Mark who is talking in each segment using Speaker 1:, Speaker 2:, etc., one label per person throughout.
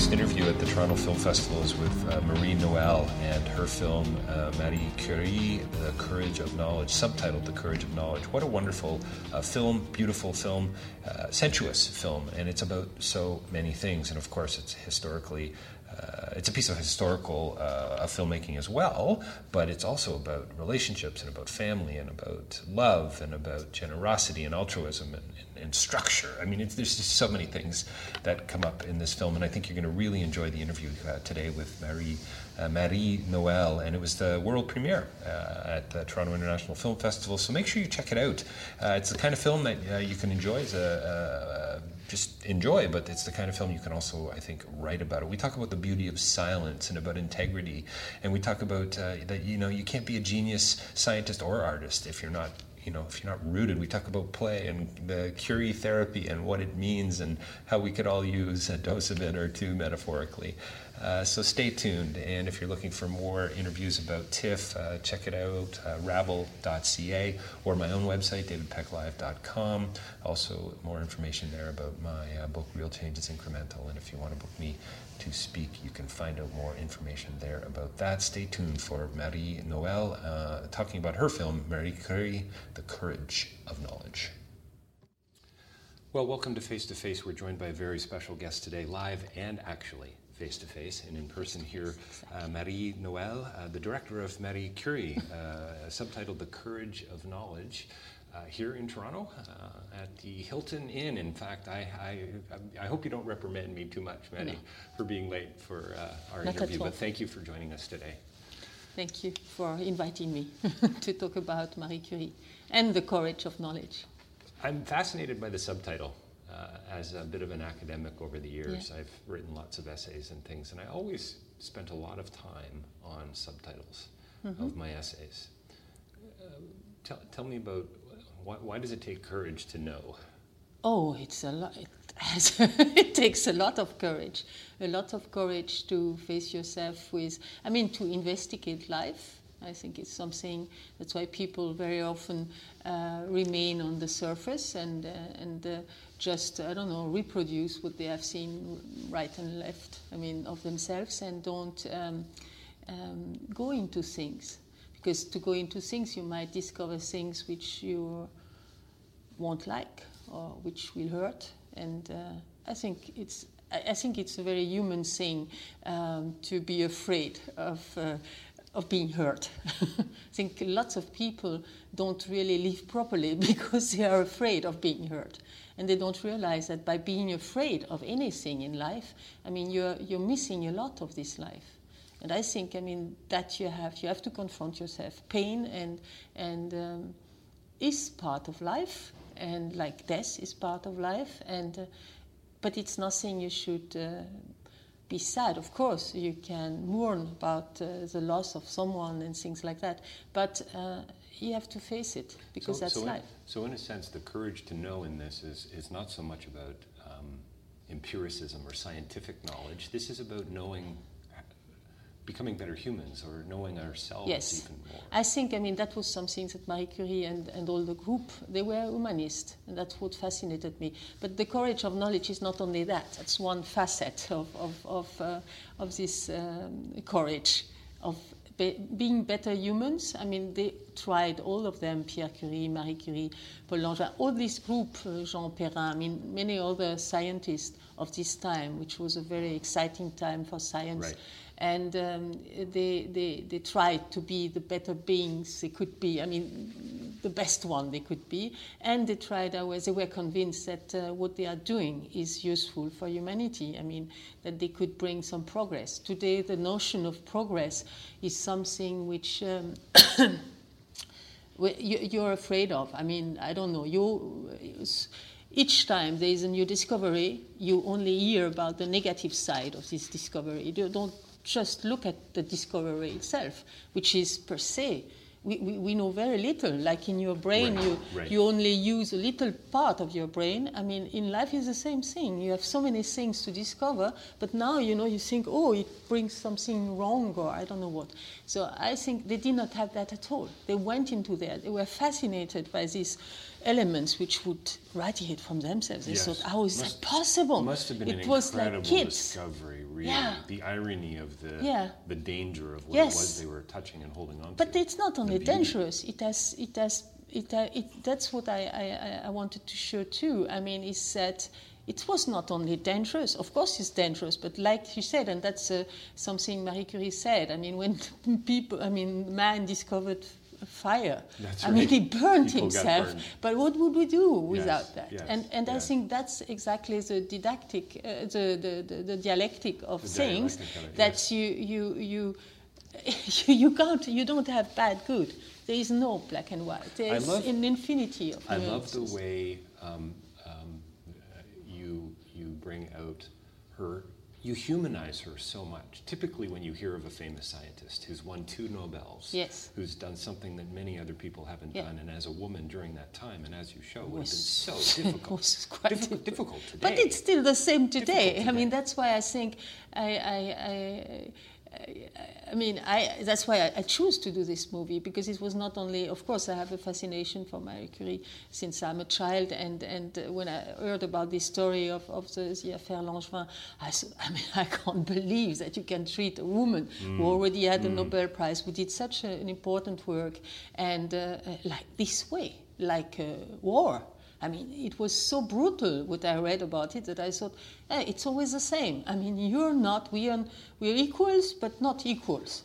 Speaker 1: Next interview at the Toronto Film Festival is with uh, Marie Noëlle and her film uh, Marie Curie, The Courage of Knowledge, subtitled The Courage of Knowledge. What a wonderful uh, film, beautiful film, uh, sensuous film, and it's about so many things. And of course, it's historically uh, it's a piece of historical uh, of filmmaking as well, but it's also about relationships and about family and about love and about generosity and altruism and, and, and structure. I mean, there's just so many things that come up in this film, and I think you're going to really enjoy the interview uh, today with Marie. Uh, Marie Noëlle, and it was the world premiere uh, at the Toronto International Film Festival. So make sure you check it out. Uh, it's the kind of film that you can enjoy as a, a just enjoy, but it's the kind of film you can also, I think, write about it. We talk about the beauty of silence and about integrity, and we talk about uh, that you know you can't be a genius scientist or artist if you're not you know if you're not rooted. We talk about play and the Curie therapy and what it means and how we could all use a dose of it or two metaphorically. Uh, so stay tuned, and if you're looking for more interviews about TIFF, uh, check it out, uh, rabble.ca, or my own website, davidpecklive.com. Also, more information there about my uh, book, Real Change is Incremental, and if you want to book me to speak, you can find out more information there about that. Stay tuned for Marie Noëlle uh, talking about her film, Marie Curie, The Courage of Knowledge. Well, welcome to Face to Face. We're joined by a very special guest today, live and actually face to face and in person here, uh, Marie Noëlle, uh, the director of Marie Curie, uh, subtitled The Courage of Knowledge. Uh, here in Toronto uh, at the Hilton Inn. In fact, I, I, I, hope you don't reprimand me too much, Maddie, no. for being late for uh, our
Speaker 2: Not
Speaker 1: interview, but thank you for joining us today.
Speaker 2: Thank you for inviting me to talk about Marie Curie and the courage of knowledge.
Speaker 1: I'm fascinated by the subtitle. Uh, as a bit of an academic over the years, yeah. I've written lots of essays and things, and I always spent a lot of time on subtitles mm-hmm. of my essays. Uh, tell, tell me about why, why, does it take courage to know?
Speaker 2: Oh, it's a lot. It, it takes a lot of courage, a lot of courage to face yourself with. I mean, to investigate life. I think it's something that's why people very often uh, remain on the surface and uh, and uh, just I don't know reproduce what they have seen right and left. I mean, of themselves and don't um, um, go into things because to go into things you might discover things which you won't like or which will hurt and uh, I think it's I think it's a very human thing um, to be afraid of uh, of being hurt. I think lots of people don't really live properly because they are afraid of being hurt. And they don't realize that by being afraid of anything in life, I mean, you're, you're missing a lot of this life. And I think, I mean, that you have, you have to confront yourself. Pain and, and um, is part of life, and like death is part of life, and, uh, but it's nothing you should uh, be sad, of course. You can mourn about uh, the loss of someone and things like that. But uh, you have to face it because
Speaker 1: so,
Speaker 2: that's
Speaker 1: so
Speaker 2: life.
Speaker 1: In, so, in a sense, the courage to know in this is, is not so much about um, empiricism or scientific knowledge. This is about knowing, becoming better humans or knowing ourselves
Speaker 2: yes.
Speaker 1: even more.
Speaker 2: I think, I mean, that was something that Marie Curie and, and all the group, they were humanists, and that's what fascinated me. But the courage of knowledge is not only that, that's one facet of, of, of, uh, of this um, courage of be, being better humans. I mean, they tried, all of them, Pierre Curie, Marie Curie, Paul Langevin, all this group, uh, Jean Perrin, I mean, many other scientists of this time, which was a very exciting time for science.
Speaker 1: Right.
Speaker 2: And um, they, they, they tried to be the better beings they could be. I mean, the best one they could be. And they tried always, they were convinced that uh, what they are doing is useful for humanity. I mean, that they could bring some progress. Today, the notion of progress is something which. Um, you're afraid of. I mean, I don't know. You, each time there is a new discovery, you only hear about the negative side of this discovery. You don't just look at the discovery itself, which is per se. We, we, we know very little. Like in your brain,
Speaker 1: Right,
Speaker 2: you,
Speaker 1: right.
Speaker 2: you only use a little part of your brain. I mean, in life is the same thing. You have so many things to discover, but now you know you think, oh, it brings something wrong, or I don't know what. So I think they did not have that at all. They went into there. They were fascinated by these elements which would radiate from themselves. They
Speaker 1: Yes.
Speaker 2: thought, how is
Speaker 1: Must-
Speaker 2: that possible?
Speaker 1: Must have been
Speaker 2: it
Speaker 1: an
Speaker 2: was
Speaker 1: incredible
Speaker 2: like kids.
Speaker 1: discovery, really.
Speaker 2: Yeah.
Speaker 1: The irony of the
Speaker 2: Yeah.
Speaker 1: the danger of what
Speaker 2: Yes.
Speaker 1: it was they were touching and holding on to.
Speaker 2: But
Speaker 1: to.
Speaker 2: it's not only dangerous. It has, it has, it, uh, it that's what I, I, I- I wanted to show too. I mean, is that it was not only dangerous. Of course, it's dangerous, but like you said, and that's uh, something Marie Curie said. I mean, when people, I mean, man discovered fire.
Speaker 1: That's
Speaker 2: I mean, he burned
Speaker 1: People
Speaker 2: himself.
Speaker 1: burned.
Speaker 2: But what would we do without
Speaker 1: Yes,
Speaker 2: that?
Speaker 1: yes,
Speaker 2: and and I think that's exactly the didactic, uh, the, the, the, the dialectic of
Speaker 1: The
Speaker 2: things
Speaker 1: dialectic
Speaker 2: that
Speaker 1: yes.
Speaker 2: you you you you, can't you don't have bad good there is no black and white there is
Speaker 1: love-
Speaker 2: an infinity of
Speaker 1: I love the way um, um, you you bring out her. You humanize her so much. Typically, when you hear of a famous scientist who's won two Nobels,
Speaker 2: Yes.
Speaker 1: who's done something that many other people haven't
Speaker 2: Yeah.
Speaker 1: done, and as a woman during that time, and as you show, would have been
Speaker 2: was-
Speaker 1: so
Speaker 2: it
Speaker 1: difficult.
Speaker 2: was quite
Speaker 1: Diffi-
Speaker 2: difficult.
Speaker 1: difficult today.
Speaker 2: But it's still the same today.
Speaker 1: Difficult
Speaker 2: I mean, that's why I think I, I, I, I, I mean, I, that's why I, I choose to do this movie because it was not only, of course, I have a fascination for Marie Curie since I'm a child, and, and uh, when I heard about this story of, of the, the affaire Langevin, I mean, I can't believe that you can treat a woman who already had a Nobel Prize, who did such a, an important work, and uh, uh, like this way, like uh, war. I mean, it was so brutal what I read about it that I thought, eh, it's always the same. I mean, you're not, we are, we're equals, but not equals.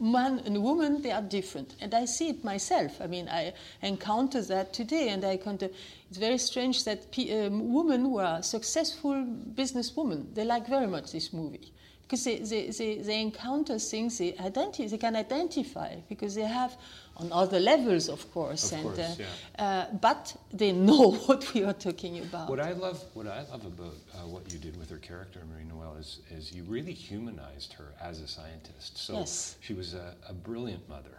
Speaker 2: Man and woman, they are different. And I see it myself. I mean, I encounter that today, and I encounter, it's very strange that um, women who are successful businesswomen, they like very much this movie. Because they, they, they, they encounter things they, identi- they can identify, because they have, on other levels, of course,
Speaker 1: Of
Speaker 2: and,
Speaker 1: course,
Speaker 2: uh,
Speaker 1: yeah.
Speaker 2: uh, but they know what we are talking about.
Speaker 1: What I love, what I love about uh, what you did with her character, Marie Noëlle, is, is you really humanized her as a scientist. So
Speaker 2: Yes.
Speaker 1: she was a, a brilliant mother,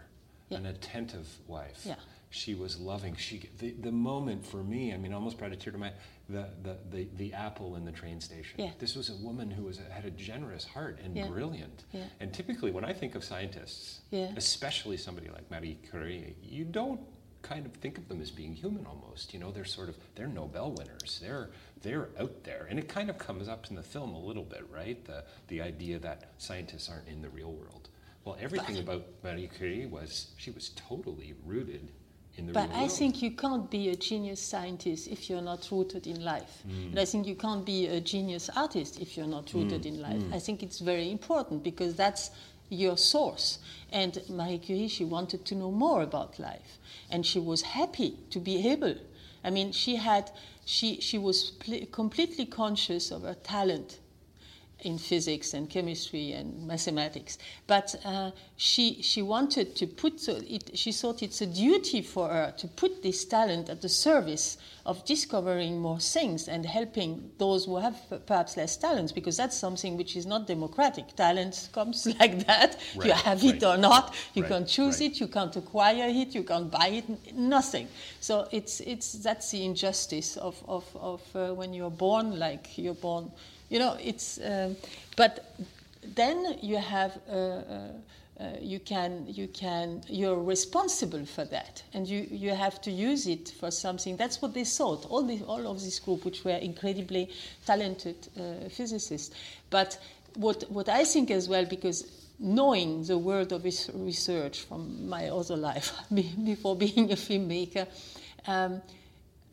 Speaker 2: Yeah.
Speaker 1: an attentive wife.
Speaker 2: Yeah.
Speaker 1: She was loving. She the, the moment for me, I mean, almost brought a tear to my the, the, the, the apple in the train station.
Speaker 2: Yeah.
Speaker 1: This was a woman who was a, had a generous heart and
Speaker 2: Yeah.
Speaker 1: brilliant.
Speaker 2: Yeah.
Speaker 1: And typically, when I think of scientists,
Speaker 2: Yeah.
Speaker 1: especially somebody like Marie Curie, you don't kind of think of them as being human almost. You know, they're sort of they're Nobel winners. They're they're out there, and it kind of comes up in the film a little bit, right? The the idea that scientists aren't in the real world. Well, everything about Marie Curie was she was totally rooted in the
Speaker 2: But I
Speaker 1: world.
Speaker 2: think you can't be a genius scientist if you're not rooted in life.
Speaker 1: Mm.
Speaker 2: And I think you can't be a genius artist if you're not rooted
Speaker 1: Mm.
Speaker 2: in life. I think it's very important because that's your source. And Marie Curie, she wanted to know more about life. And she was happy to be able. I mean, she had, she, she was pl- completely conscious of her talent in physics and chemistry and mathematics. But uh, she, she wanted to put, so it, she thought it's a duty for her to put this talent at the service of discovering more things and helping those who have perhaps less talents, because that's something which is not democratic. Talent comes like that.
Speaker 1: Right,
Speaker 2: you have it or not. You
Speaker 1: Right,
Speaker 2: can't choose
Speaker 1: right.
Speaker 2: it. You can't acquire it. You can't buy it. Nothing. So it's it's that's the injustice of of, of uh, when you're born like you're born. You know, it's. Um, but then you have. Uh, uh, uh, you can you can you're responsible for that and you, you have to use it for something that's what they thought all the all of this group which were incredibly talented uh, physicists but what what I think as well because knowing the world of research from my other life before being a filmmaker um,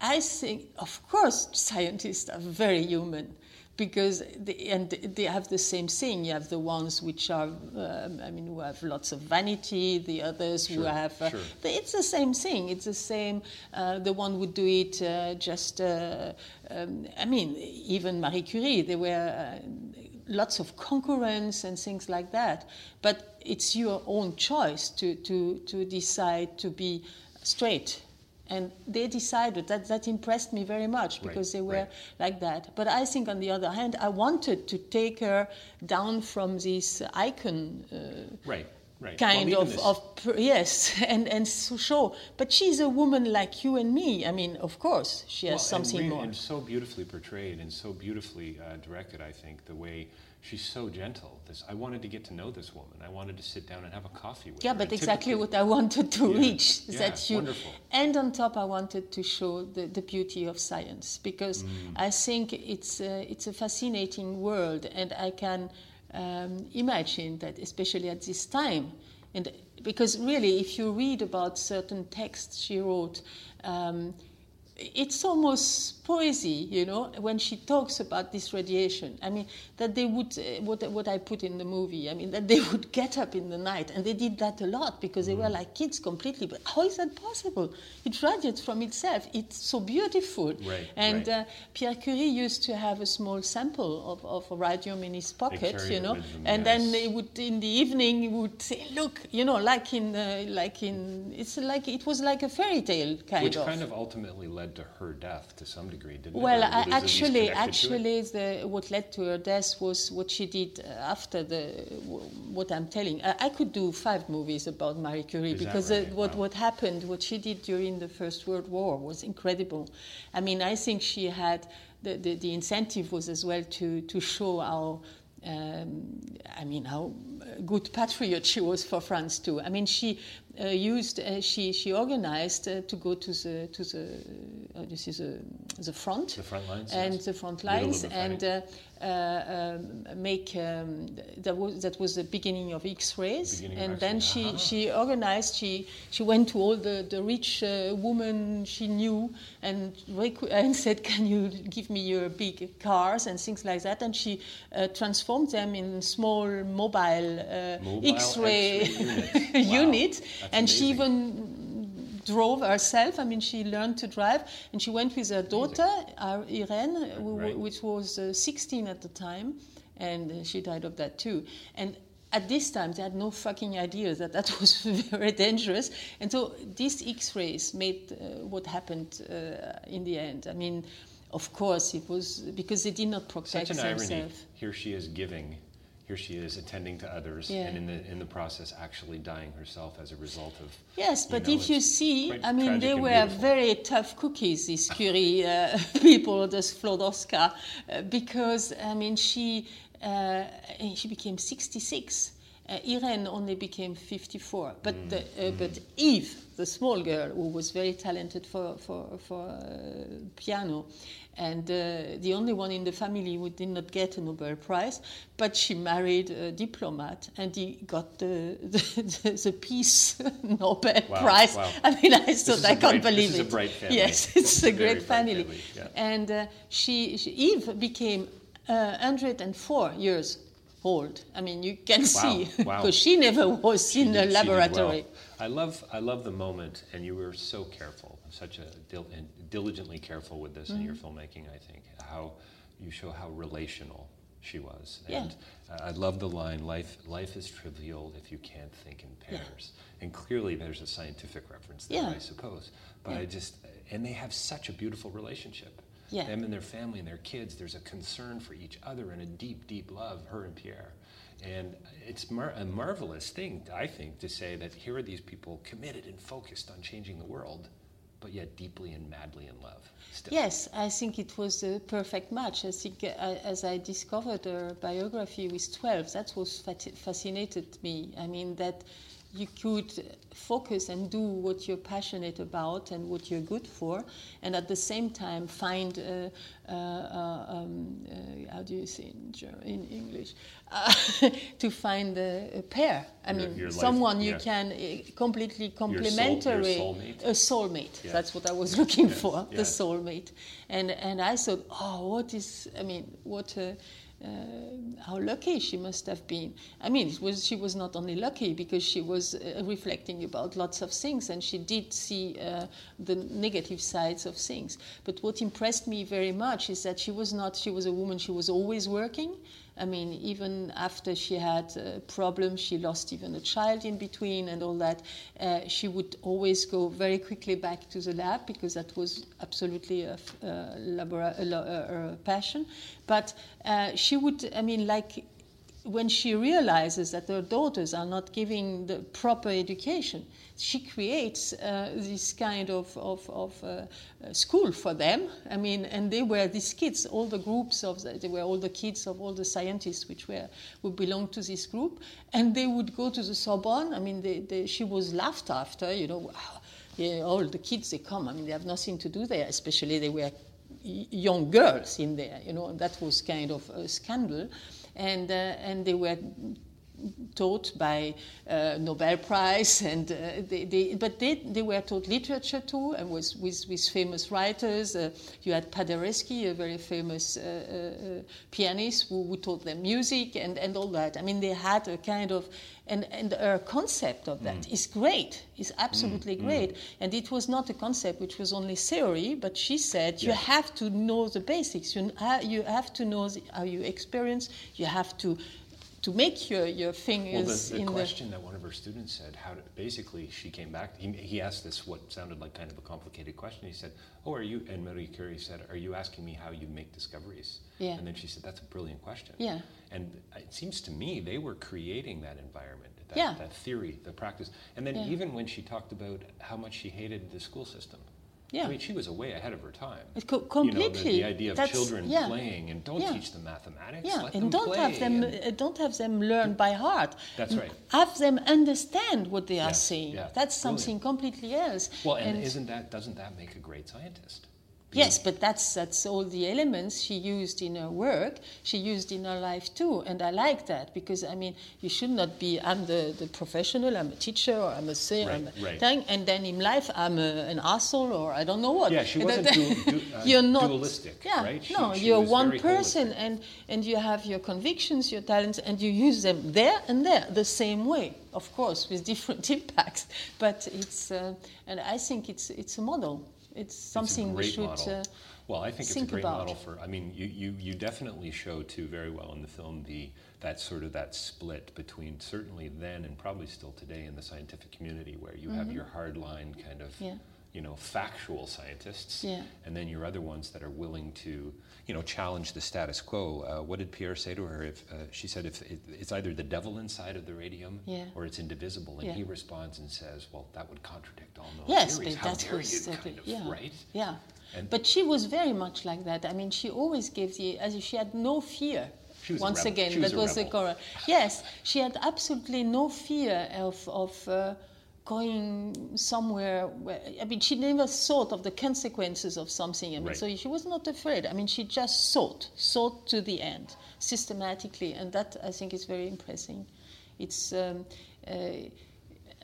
Speaker 2: I think, of course, scientists are very human because they, and they have the same thing. You have the ones which are, um, I mean, who have lots of vanity. The others who have. Uh,
Speaker 1: sure.
Speaker 2: It's the same thing. It's the same. Uh, the one would do it uh, just. Uh, um, I mean, even Marie Curie. There were. Uh, Lots of concurrence and things like that, but it's your own choice to, to, to decide to be straight and they decided that that impressed me very much
Speaker 1: Right,
Speaker 2: because they were
Speaker 1: right.
Speaker 2: like that but i think on the other hand i wanted to take her down from this icon uh,
Speaker 1: Right, right.
Speaker 2: kind
Speaker 1: Well,
Speaker 2: of, of yes and and so show but she's a woman like you and me i mean of course she has
Speaker 1: Well,
Speaker 2: something
Speaker 1: and, re-
Speaker 2: more
Speaker 1: and so beautifully portrayed and so beautifully uh, directed. I think the way she's so gentle. This I wanted to get to know this woman. I wanted to sit down and have a coffee with
Speaker 2: yeah
Speaker 1: her.
Speaker 2: Yeah,
Speaker 1: but
Speaker 2: exactly what i wanted to
Speaker 1: Yeah,
Speaker 2: reach
Speaker 1: yeah,
Speaker 2: that you
Speaker 1: wonderful.
Speaker 2: and on top i wanted to show the, the beauty of science because
Speaker 1: Mm.
Speaker 2: i think it's a, it's a fascinating world and i can um, imagine that especially at this time and because really if you read about certain texts she wrote um, it's almost poesy, you know, when she talks about this radiation. I mean, that they would, uh, what, what I put in the movie, I mean, that they would get up in the night, and they did that a lot because they were
Speaker 1: Mm.
Speaker 2: like kids completely. But how is that possible? It radiates from itself. It's so beautiful.
Speaker 1: Right,
Speaker 2: and
Speaker 1: right.
Speaker 2: Uh, Pierre Curie used to have a small sample of, of radium in his pocket, you know, and then
Speaker 1: yes.
Speaker 2: they would, in the evening, he would say, look, you know, like in, uh, like in, it's like, it was like a fairy tale kind
Speaker 1: which
Speaker 2: of.
Speaker 1: Which kind of ultimately led to her death to some degree, didn't it?
Speaker 2: Well,
Speaker 1: Or
Speaker 2: I,
Speaker 1: was it least
Speaker 2: actually,
Speaker 1: connected to it?
Speaker 2: actually, the, what led to her death was what she did after the what I'm telling. I, I could do five movies about Marie Curie
Speaker 1: Is
Speaker 2: because
Speaker 1: right?
Speaker 2: uh, what
Speaker 1: Wow.
Speaker 2: what happened, what she did during the First World War was incredible. I mean, I think she had the, the, the incentive was as well to to show how. Um, I mean, how good patriot she was for France too. I mean, she uh, used, uh, she she organized uh, to go to the to the uh, this is the front,
Speaker 1: The front lines,
Speaker 2: and
Speaker 1: yes.
Speaker 2: the front lines, and uh, uh, um, make um, that was that was the beginning of X-rays,
Speaker 1: Beginning of
Speaker 2: and then
Speaker 1: X-rays,
Speaker 2: she
Speaker 1: aha.
Speaker 2: she organized. She she went to all the the rich uh, women she knew and requ- and said, "Can you give me your big cars and things like that?" And she uh, transformed them in small mobile, uh,
Speaker 1: Mobile
Speaker 2: X-ray,
Speaker 1: X-ray units. Wow,
Speaker 2: units,
Speaker 1: that's
Speaker 2: and she even drove herself. I mean, she learned to drive, and she went with her daughter, uh, Irene, who,
Speaker 1: Right.
Speaker 2: which was uh, 16 at the time, and uh, she died of that too. And at this time, they had no fucking idea that that was very dangerous. And so these X-rays made uh, what happened uh, in the end. I mean, of course, it was because they did not protect
Speaker 1: Such an irony.
Speaker 2: themselves.
Speaker 1: Here she is giving, here she is attending to others,
Speaker 2: Yeah.
Speaker 1: and in the in the process actually dying herself as a result of.
Speaker 2: Yes, but
Speaker 1: know,
Speaker 2: if you see, I mean, they were very tough cookies, these Curie uh, people, this Skłodowska, uh, because, I mean, she, uh, she became 66. Uh, Irene only became 54. But,
Speaker 1: Mm,
Speaker 2: the, uh, but Eve, the small girl, who was very talented for, for, for uh, piano, and uh, the only one in the family who did not get a Nobel Prize, but she married a diplomat and he got the, the, the Peace Nobel
Speaker 1: Wow,
Speaker 2: Prize.
Speaker 1: wow.
Speaker 2: I mean, I thought I can't
Speaker 1: bright-
Speaker 2: believe it.
Speaker 1: is a bright family.
Speaker 2: Yes, it's a great family.
Speaker 1: family, yeah.
Speaker 2: And uh, she, she, Eve became uh, 104 years old. I mean, you can see
Speaker 1: wow.
Speaker 2: because she never was
Speaker 1: She
Speaker 2: in
Speaker 1: did- she did well.
Speaker 2: laboratory.
Speaker 1: I love I love the moment, and you were so careful, such a dil- and diligently careful with this in your
Speaker 2: Mm-hmm.
Speaker 1: filmmaking. I think how you show how relational she was.
Speaker 2: Yeah.
Speaker 1: And uh, I love the line, life, life is trivial if you can't think in pairs. And clearly there's a scientific reference there,
Speaker 2: Yeah.
Speaker 1: I suppose. But
Speaker 2: Yeah.
Speaker 1: I just, and they have such a beautiful relationship.
Speaker 2: Yeah.
Speaker 1: Them and their family and their kids, there's a concern for each other and a deep, deep love, her and Pierre. And it's mar- a marvelous thing, I think, to say that here are these people committed and focused on changing the world, but yet deeply and madly in love. Still.
Speaker 2: Yes, I think it was a perfect match. I think uh, as I discovered her biography with 12, that was fat- fascinated me. I mean, that you could focus and do what you're passionate about and what you're good for, and at the same time find, uh, uh, uh, um, uh, how do you say in, Ger- in English, uh, to find a, a pair. I
Speaker 1: Your-
Speaker 2: mean,
Speaker 1: your life-
Speaker 2: someone you
Speaker 1: yeah.
Speaker 2: can uh, completely
Speaker 1: soul-
Speaker 2: complementary,
Speaker 1: soulmate?
Speaker 2: a soulmate.
Speaker 1: Yeah.
Speaker 2: That's what I was looking
Speaker 1: Yes,
Speaker 2: for, the soulmate. And and I thought, oh, what is? I mean, what? A, uh, how lucky she must have been. I mean, was she was not only lucky because she was uh, reflecting about lots of things, and she did see uh, the negative sides of things. But what impressed me very much is that she was not. She was a woman. She was always working. I mean, even after she had uh, problems, she lost even a child in between and all that. Uh, she would always go very quickly back to the lab because that was absolutely a, f- a labora- a a- a passion. But uh, she would, I mean, like when she realizes that her daughters are not giving the proper education, she creates uh, this kind of, of, of uh, school for them. I mean, and they were these kids, all the groups of, the, they were all the kids of all the scientists which were, who belonged to this group, and they would go to the Sorbonne. I mean, they, they, she was laughed after, you know, wow, yeah, all the kids, they come. I mean, they have nothing to do there, especially they were young girls in there, you know, and that was kind of a scandal. And, uh, and they were taught by uh, Nobel Prize, and uh, they, they, but they, they were taught literature too, and was with, with famous writers. Uh, you had Paderewski, a very famous uh, uh, uh, pianist, who, who taught them music and, and all that. I mean, they had a kind of, and, and our concept of that. that is great, is absolutely great. And it was not a concept which was only theory, but she said you have to know the basics. You, ha- you have to know the, how you experience. You have to to make your, your thing is
Speaker 1: Well,
Speaker 2: fingers
Speaker 1: the, the
Speaker 2: in
Speaker 1: question that one of her students said, how to, basically she came back, he, he asked this what sounded like kind of a complicated question. He said, oh, are you, and Marie Curie said, are you asking me how you make discoveries?
Speaker 2: Yeah.
Speaker 1: And then she said, that's a brilliant question.
Speaker 2: Yeah.
Speaker 1: And it seems to me they were creating that environment, that,
Speaker 2: Yeah.
Speaker 1: that theory, the practice. And then
Speaker 2: Yeah.
Speaker 1: even when she talked about how much she hated the school system.
Speaker 2: Yeah.
Speaker 1: I mean, she was way ahead of her time.
Speaker 2: Co-
Speaker 1: You know, the- the, idea of
Speaker 2: That's-
Speaker 1: children
Speaker 2: yeah.
Speaker 1: playing and don't
Speaker 2: Yeah.
Speaker 1: teach them mathematics.
Speaker 2: yeah,
Speaker 1: let
Speaker 2: and don't have them
Speaker 1: and-
Speaker 2: uh, don't have them learn by heart.
Speaker 1: That's right.
Speaker 2: Have them understand what they are saying.
Speaker 1: yeah,
Speaker 2: That's
Speaker 1: brilliant.
Speaker 2: something completely else.
Speaker 1: Well, and, isn't that doesn't that make a great scientist?
Speaker 2: Yes, but that's that's all the elements she used in her work. She used in her life too, and I like that because I mean, you should not be. I'm the, the professional. I'm a teacher, or I'm a say,
Speaker 1: Right,
Speaker 2: I'm a
Speaker 1: right.
Speaker 2: thing, and then in life I'm a, an asshole, or I don't know what.
Speaker 1: Yeah, she wasn't du- du- uh,
Speaker 2: you're not
Speaker 1: dualistic,
Speaker 2: Yeah,
Speaker 1: right? She-
Speaker 2: no,
Speaker 1: she
Speaker 2: you're one person,
Speaker 1: holistic.
Speaker 2: and and you have your convictions, your talents, and you use them there and there the same way, of course, with different impacts. But it's uh, and I think it's it's a model. It's something we
Speaker 1: it's a great
Speaker 2: should. Uh,
Speaker 1: well, I think, it's a great
Speaker 2: about.
Speaker 1: model for. I mean, you, you, you definitely show too very well in the film the that sort of that split between certainly then and probably still today in the scientific community where you have your hardline kind of
Speaker 2: Mm-hmm. Yeah.
Speaker 1: You know factual scientists
Speaker 2: Yeah.
Speaker 1: and then your other ones that are willing to you know challenge the status quo. Uh, what did Pierre say to her? If uh, she said if it, it's either the devil inside of the radium
Speaker 2: Yeah.
Speaker 1: or it's indivisible, and
Speaker 2: Yeah.
Speaker 1: he responds and says, well, that would contradict all known
Speaker 2: Yes,
Speaker 1: theories.
Speaker 2: but
Speaker 1: How
Speaker 2: that
Speaker 1: dare
Speaker 2: was
Speaker 1: you, kind of,
Speaker 2: yeah,
Speaker 1: right?
Speaker 2: Yeah,
Speaker 1: And-
Speaker 2: but she was very much like that. I mean, she always gave the as if she had no fear.
Speaker 1: She was a
Speaker 2: Once again,
Speaker 1: was
Speaker 2: that
Speaker 1: a
Speaker 2: was the
Speaker 1: rebel.
Speaker 2: core. Yes, she had absolutely no fear of of. Uh, Going somewhere, where, I mean, she never thought of the consequences of something. I mean,
Speaker 1: Right.
Speaker 2: so she was not afraid. I mean, she just sought, sought to the end, systematically, and that I think is very impressive. It's um, uh,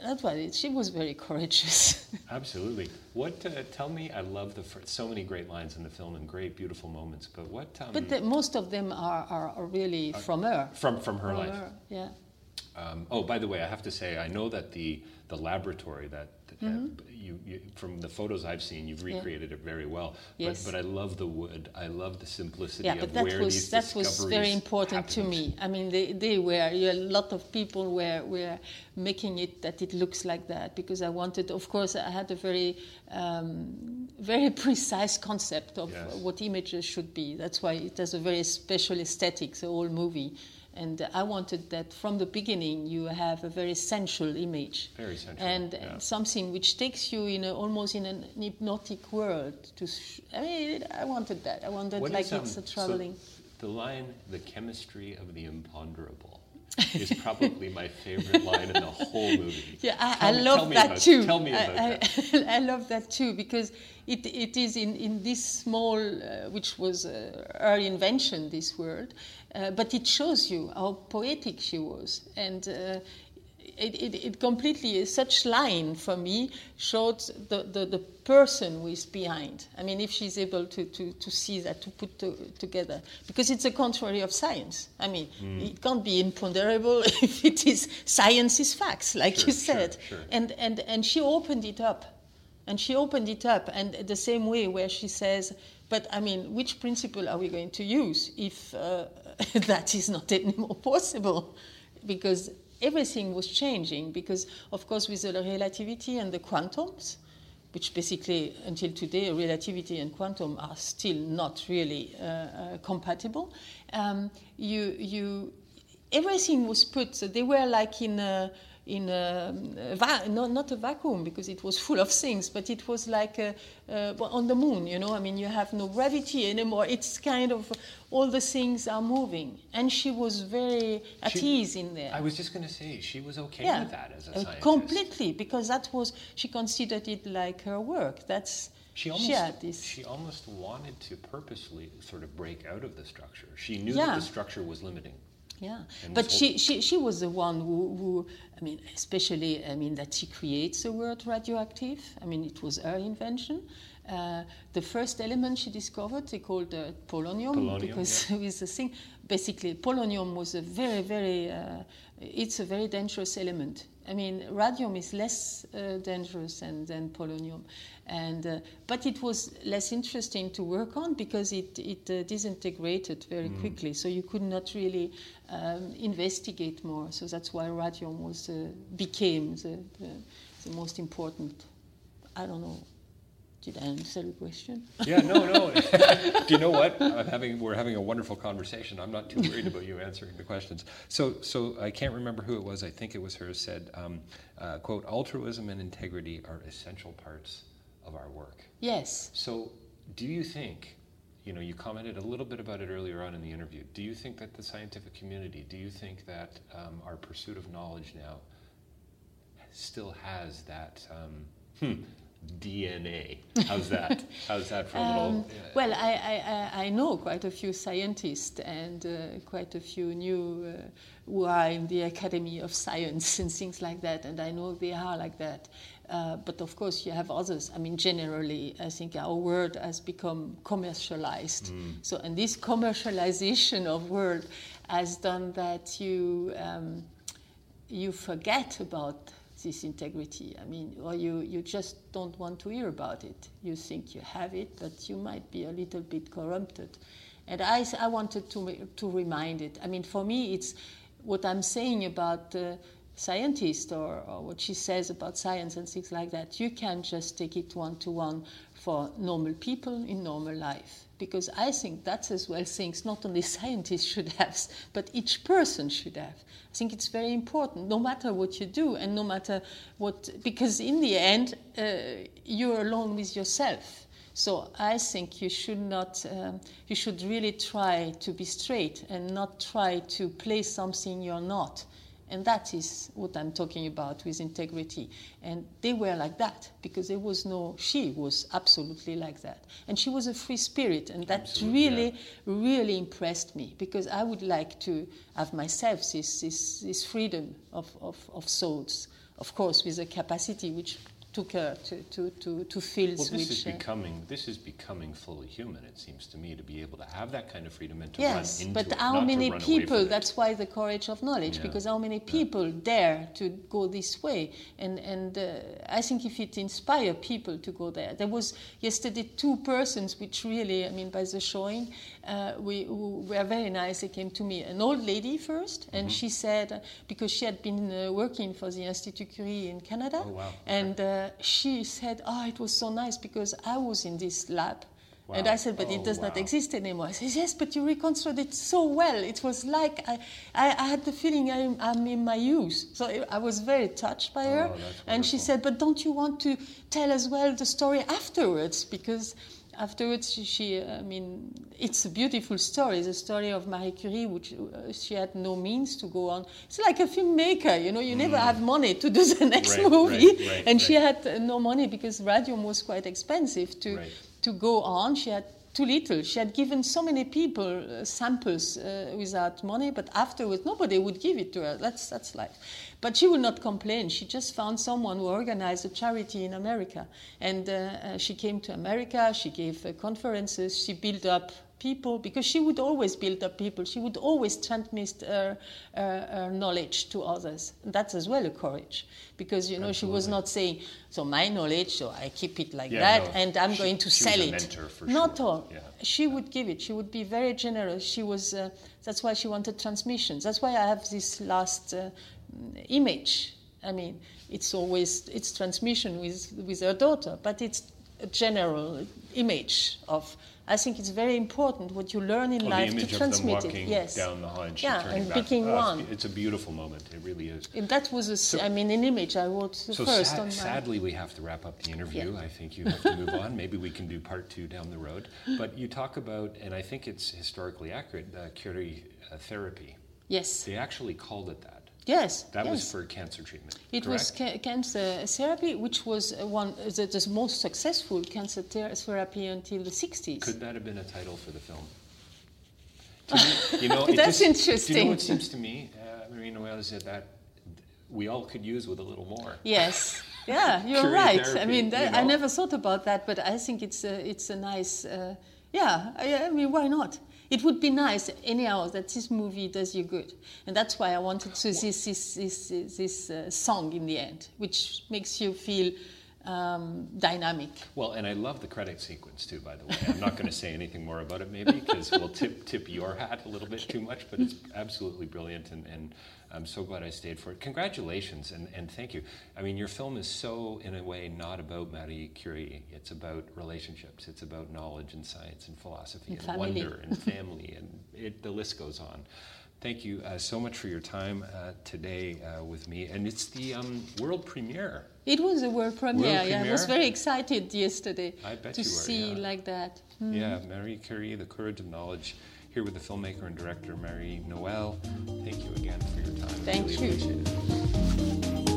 Speaker 2: that's why it, she was very courageous.
Speaker 1: Absolutely. What? Uh, tell me. I love the fir- so many great lines in the film and great, beautiful moments. But what? Um,
Speaker 2: But the, most of them are, are, are really from her.
Speaker 1: from from her
Speaker 2: From
Speaker 1: life.
Speaker 2: her, yeah.
Speaker 1: Um, oh, by the way, I have to say, I know that the the laboratory that
Speaker 2: Mm-hmm.
Speaker 1: Uh, you, you, from the photos I've seen, you've recreated it very well.
Speaker 2: Yes.
Speaker 1: But, but I love the wood. I love the simplicity
Speaker 2: yeah,
Speaker 1: of
Speaker 2: but that
Speaker 1: where
Speaker 2: was
Speaker 1: these
Speaker 2: that was very important to me. I mean, they, they were a lot of people were were making it that it looks like that because I wanted. Of course, I had a very um, very precise concept of
Speaker 1: Yes.
Speaker 2: what images should be. That's why it has a very special aesthetic. The whole movie. And I wanted that from the beginning you have a very sensual image,
Speaker 1: Very sensual,
Speaker 2: and
Speaker 1: yeah.
Speaker 2: something which takes you in a, almost in an hypnotic world. To, sh- I mean, I wanted that. I wanted
Speaker 1: What
Speaker 2: like
Speaker 1: is, um,
Speaker 2: it's a
Speaker 1: so
Speaker 2: traveling.
Speaker 1: the line, the chemistry of the imponderable, is probably my favorite line in the whole movie.
Speaker 2: Yeah, I,
Speaker 1: Tell
Speaker 2: I love that
Speaker 1: about-
Speaker 2: too.
Speaker 1: Tell me
Speaker 2: I,
Speaker 1: about
Speaker 2: I,
Speaker 1: that.
Speaker 2: I love that too because it, it is in, in this small, uh, which was uh, her invention, this word, uh, but it shows you how poetic she was. And uh, it, it, it completely, such line for me showed the, the, the person who is behind. I mean, if she's able to, to, to see that, to put to, together, because it's a contrary of science. I mean,
Speaker 1: Hmm.
Speaker 2: it can't be imponderable if it is science is facts, like
Speaker 1: Sure,
Speaker 2: you
Speaker 1: sure,
Speaker 2: said.
Speaker 1: sure.
Speaker 2: And, and, and she opened it up. And she opened it up, and the same way where she says, but I mean, which principle are we going to use if uh, that is not anymore possible? Because everything was changing, because of course, with the relativity and the quantums, which basically until today, relativity and quantum are still not really uh, uh, compatible, um, you, you, everything was put, so they were like in a, in a, a va- no, not a vacuum because it was full of things, but it was like a, uh, well, on the moon, you know. I mean, you have no gravity anymore. It's kind of all the things are moving, and she was very at
Speaker 1: She-
Speaker 2: ease in there.
Speaker 1: I was just going to say, she was okay
Speaker 2: yeah,
Speaker 1: with that as a
Speaker 2: uh,
Speaker 1: scientist.
Speaker 2: completely because that was she considered it like her work. That's
Speaker 1: She almost, she almost wanted to purposely sort of break out of the structure. She knew
Speaker 2: Yeah.
Speaker 1: that the structure was limiting.
Speaker 2: Yeah,
Speaker 1: And
Speaker 2: but she, she, she was the one who, who, I mean, especially, I mean, that she creates the word radioactive. I mean, it was her invention. Uh, the first element she discovered, they called uh, polonium,
Speaker 1: Polonium,
Speaker 2: because
Speaker 1: yeah.
Speaker 2: with the thing, basically, polonium was a very, very, uh, it's a very dangerous element. I mean, radium is less uh, dangerous than, than polonium, and uh, but it was less interesting to work on because it it uh, disintegrated very
Speaker 1: Mm.
Speaker 2: quickly. So you could not really um, investigate more. So that's why radium was uh, became the, the the most important. I don't know. Did I answer the question?
Speaker 1: Yeah, no, no. Do you know what? I'm having, we're having a wonderful conversation. I'm not too worried about you answering the questions. So, so I can't remember who it was. I think it was her said, um, uh, "quote Altruism and integrity are essential parts of our work."
Speaker 2: Yes.
Speaker 1: So, do you think, you know, you commented a little bit about it earlier on in the interview. Do you think that the scientific community, do you think that um, our pursuit of knowledge now still has that um, hmm, DNA? How's that? How's that for a little?
Speaker 2: Um, well, I, I, I know quite a few scientists and uh, quite a few new uh, who are in the Academy of Science and things like that, and I know they are like that. Uh, but of course, you have others. I mean, generally, I think our world has become commercialized. So, and this commercialization of world has done that you um, you forget about this integrity. I mean, or you, you just don't want to hear about it. You think you have it, but you might be a little bit corrupted. And I, I wanted to, to remind it. I mean, for me, it's what I'm saying about uh, scientists or, or what she says about science and things like that. You can just take it one to one for normal people in normal life. Because I think that's as well things not only scientists should have, but each person should have. I think it's very important, no matter what you do and no matter what, because in the end, uh, you're alone with yourself. So I think you should not, um, you should really try to be straight and not try to play something you're not. And that is what I'm talking about with integrity. And they were like that because there was no, she was absolutely like that. And she was a free spirit. And that
Speaker 1: Absolutely,
Speaker 2: really, really impressed me because I would like to have myself this, this, this freedom of, of, of souls, of course, with a capacity which took her to, to, to, to fields
Speaker 1: Well, this
Speaker 2: which.
Speaker 1: is
Speaker 2: uh,
Speaker 1: becoming this is becoming fully human. It seems to me to be able to have that kind of freedom and to
Speaker 2: Yes,
Speaker 1: run into
Speaker 2: but
Speaker 1: it,
Speaker 2: how many people? That's why the courage of knowledge,
Speaker 1: Yeah.
Speaker 2: because how many people dare to go this way? And and uh, I think if it inspire people to go there, there was yesterday two persons which really, I mean, by the showing, uh, we who were very nice. They came to me, an old lady first, and
Speaker 1: Mm-hmm.
Speaker 2: she said uh, because she had been uh, working for the Institut Curie in Canada,
Speaker 1: Oh, wow.
Speaker 2: and uh, she said, "Oh, it was so nice because I was in this lab." And I said, but
Speaker 1: Oh,
Speaker 2: it does not exist anymore. I said, yes, but you reconstructed it so well. It was like I, I, I had the feeling I'm, I'm in my youth. So I was very touched by her.
Speaker 1: Oh, that's
Speaker 2: and she said, but don't you want to tell as well the story afterwards? Because afterwards, she, she I mean, it's a beautiful story. The story of Marie Curie, which uh, she had no means to go on. It's like a filmmaker, you know, you never have money to do the next
Speaker 1: Mm. Right,
Speaker 2: movie.
Speaker 1: right, right,
Speaker 2: and she had uh, no money because radium was quite expensive to to go on. She had too little. She had given so many people uh, samples uh, without money, but afterwards nobody would give it to her. That's that's life. But she would not complain. She just found someone who organized a charity in America, and uh, uh, she came to America. She gave uh, conferences. She built up people because she would always build up people. She would always transmit her, her, her knowledge to others. That's as well a courage because you know she was not saying so my knowledge so I keep it like
Speaker 1: Yeah,
Speaker 2: that
Speaker 1: no.
Speaker 2: and I'm
Speaker 1: She-
Speaker 2: going to sell it. not
Speaker 1: sure.
Speaker 2: all.
Speaker 1: Yeah.
Speaker 2: She would give it. She would be very generous. She was. Uh, that's why she wanted transmissions. That's why I have this last uh, image. I mean, it's always it's transmission with with her daughter, but it's a general image of. I think it's very important what you learn in life to transmit it. Yes.
Speaker 1: down the hall and
Speaker 2: yeah, and
Speaker 1: back.
Speaker 2: picking
Speaker 1: it's
Speaker 2: one.
Speaker 1: It's a beautiful moment. It really is.
Speaker 2: And that was a, s- I mean, an image I wrote
Speaker 1: So
Speaker 2: first
Speaker 1: sad- sadly, we have to wrap up the interview.
Speaker 2: Yeah.
Speaker 1: I think you have to move on. Maybe we can do part two down the road. But you talk about, and I think it's historically accurate, uh, Curie uh, therapy.
Speaker 2: Yes.
Speaker 1: They actually called it that.
Speaker 2: Yes.
Speaker 1: That was for cancer treatment.
Speaker 2: It was ca- cancer therapy, which was uh, one uh, the, the most successful cancer ther- therapy until the 60s.
Speaker 1: Could that have been a title for the film? Me, you know,
Speaker 2: That's
Speaker 1: just- Do you
Speaker 2: interesting.
Speaker 1: know what seems to me, uh, Marie Noëlle, is that, we all could use with a little more.
Speaker 2: Yes. Yeah, you're right. I mean, that,
Speaker 1: you
Speaker 2: I never thought about that, but I think it's a, it's a nice. Uh, yeah, I, I mean, why not? It would be nice, anyhow, that this movie does you good, and that's why I wanted to this this this this uh, song in the end, which makes you feel um, dynamic.
Speaker 1: Well, and I love the credit sequence too, by the way. I'm not going to say anything more about it, maybe, because we'll tip, tip your hat a little bit too much, but it's absolutely brilliant, and, and I'm so glad I stayed for it. Congratulations, and, and thank you. I mean, your film is so, in a way, not about Marie Curie. It's about relationships, it's about knowledge and science and philosophy
Speaker 2: And
Speaker 1: and, wonder and family, and it, the list goes on. Thank you uh, so much for your time uh, today uh, with me, and it's the um, world premiere.
Speaker 2: It was a world premiere. Yeah, I was very excited yesterday
Speaker 1: I bet
Speaker 2: to
Speaker 1: you were,
Speaker 2: see
Speaker 1: yeah.
Speaker 2: like that.
Speaker 1: Yeah, Marie Curie, The Courage of Knowledge, here with the filmmaker and director Marie Noëlle. Thank you again for your time.
Speaker 2: Thank
Speaker 1: really
Speaker 2: you.